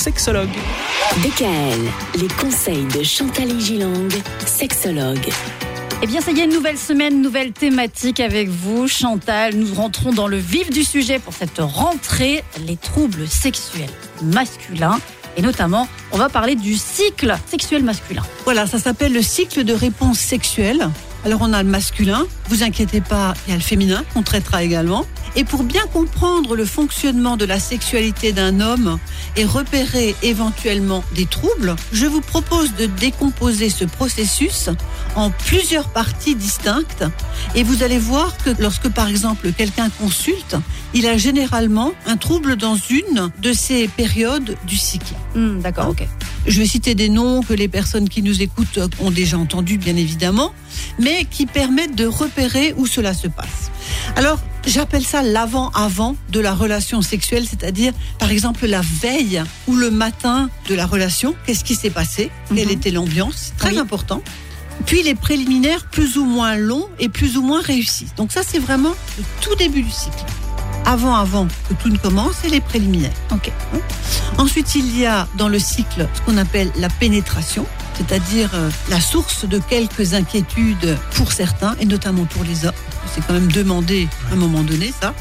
sexologue. DKL, les conseils de Chantal Gilang, sexologue. Eh bien, ça y est, une nouvelle semaine, nouvelle thématique avec vous, Chantal. Nous rentrons dans le vif du sujet pour cette rentrée, les troubles sexuels masculins. Et notamment, on va parler du cycle sexuel masculin. Voilà, ça s'appelle le cycle de réponse sexuelle. Alors on a le masculin, vous inquiétez pas, il y a le féminin qu'on traitera également. Et pour bien comprendre le fonctionnement de la sexualité d'un homme et repérer éventuellement des troubles, je vous propose de décomposer ce processus en plusieurs parties distinctes. Et vous allez voir que lorsque par exemple quelqu'un consulte, il a généralement un trouble dans une de ces périodes du cycle. Hmm, D'accord, ok. Je vais citer des noms que les personnes qui nous écoutent ont déjà entendus, bien évidemment, mais qui permettent de repérer où cela se passe. Alors, j'appelle ça l'avant-avant de la relation sexuelle, c'est-à-dire, par exemple, la veille ou le matin de la relation. Qu'est-ce qui s'est passé? Quelle Mhm. était l'ambiance? Très Oui. important. Puis les préliminaires plus ou moins longs et plus ou moins réussis. Donc ça, c'est vraiment le tout début du cycle. Avant, avant que tout ne commence, et les préliminaires. Ok. Ensuite, il y a dans le cycle ce qu'on appelle la pénétration, c'est-à-dire euh, la source de quelques inquiétudes pour certains, et notamment pour les hommes. C'est quand même demandé à un moment donné, ça.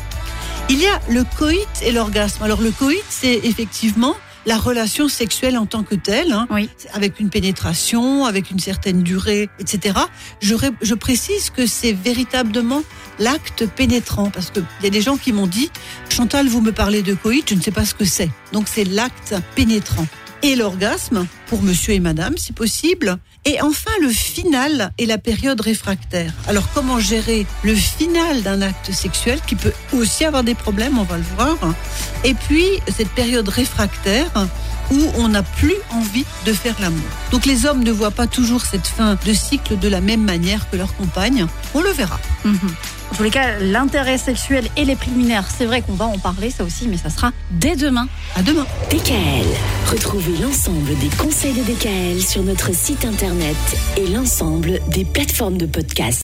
Il y a le coït et l'orgasme. Alors le coït, c'est effectivement la relation sexuelle en tant que telle, hein, Oui. avec une pénétration, avec une certaine durée, etc. Je, ré- je précise que c'est véritablement l'acte pénétrant, parce qu'il y a des gens qui m'ont dit, Chantal, vous me parlez de coït, je ne sais pas ce que c'est. Donc c'est l'acte pénétrant. Et l'orgasme, pour monsieur et madame, si possible. Et enfin, le final et la période réfractaire. Alors, comment gérer le final d'un acte sexuel qui peut aussi avoir des problèmes, on va le voir. Et puis, cette période réfractaire où on n'a plus envie de faire l'amour. Donc, les hommes ne voient pas toujours cette fin de cycle de la même manière que leur compagne. On le verra. Mhm. En tous les cas, l'intérêt sexuel et les préliminaires, c'est vrai qu'on va en parler, ça aussi, mais ça sera dès demain. À demain. DKL, retrouvez l'ensemble des conseils de DKL sur notre site internet et l'ensemble des plateformes de podcast.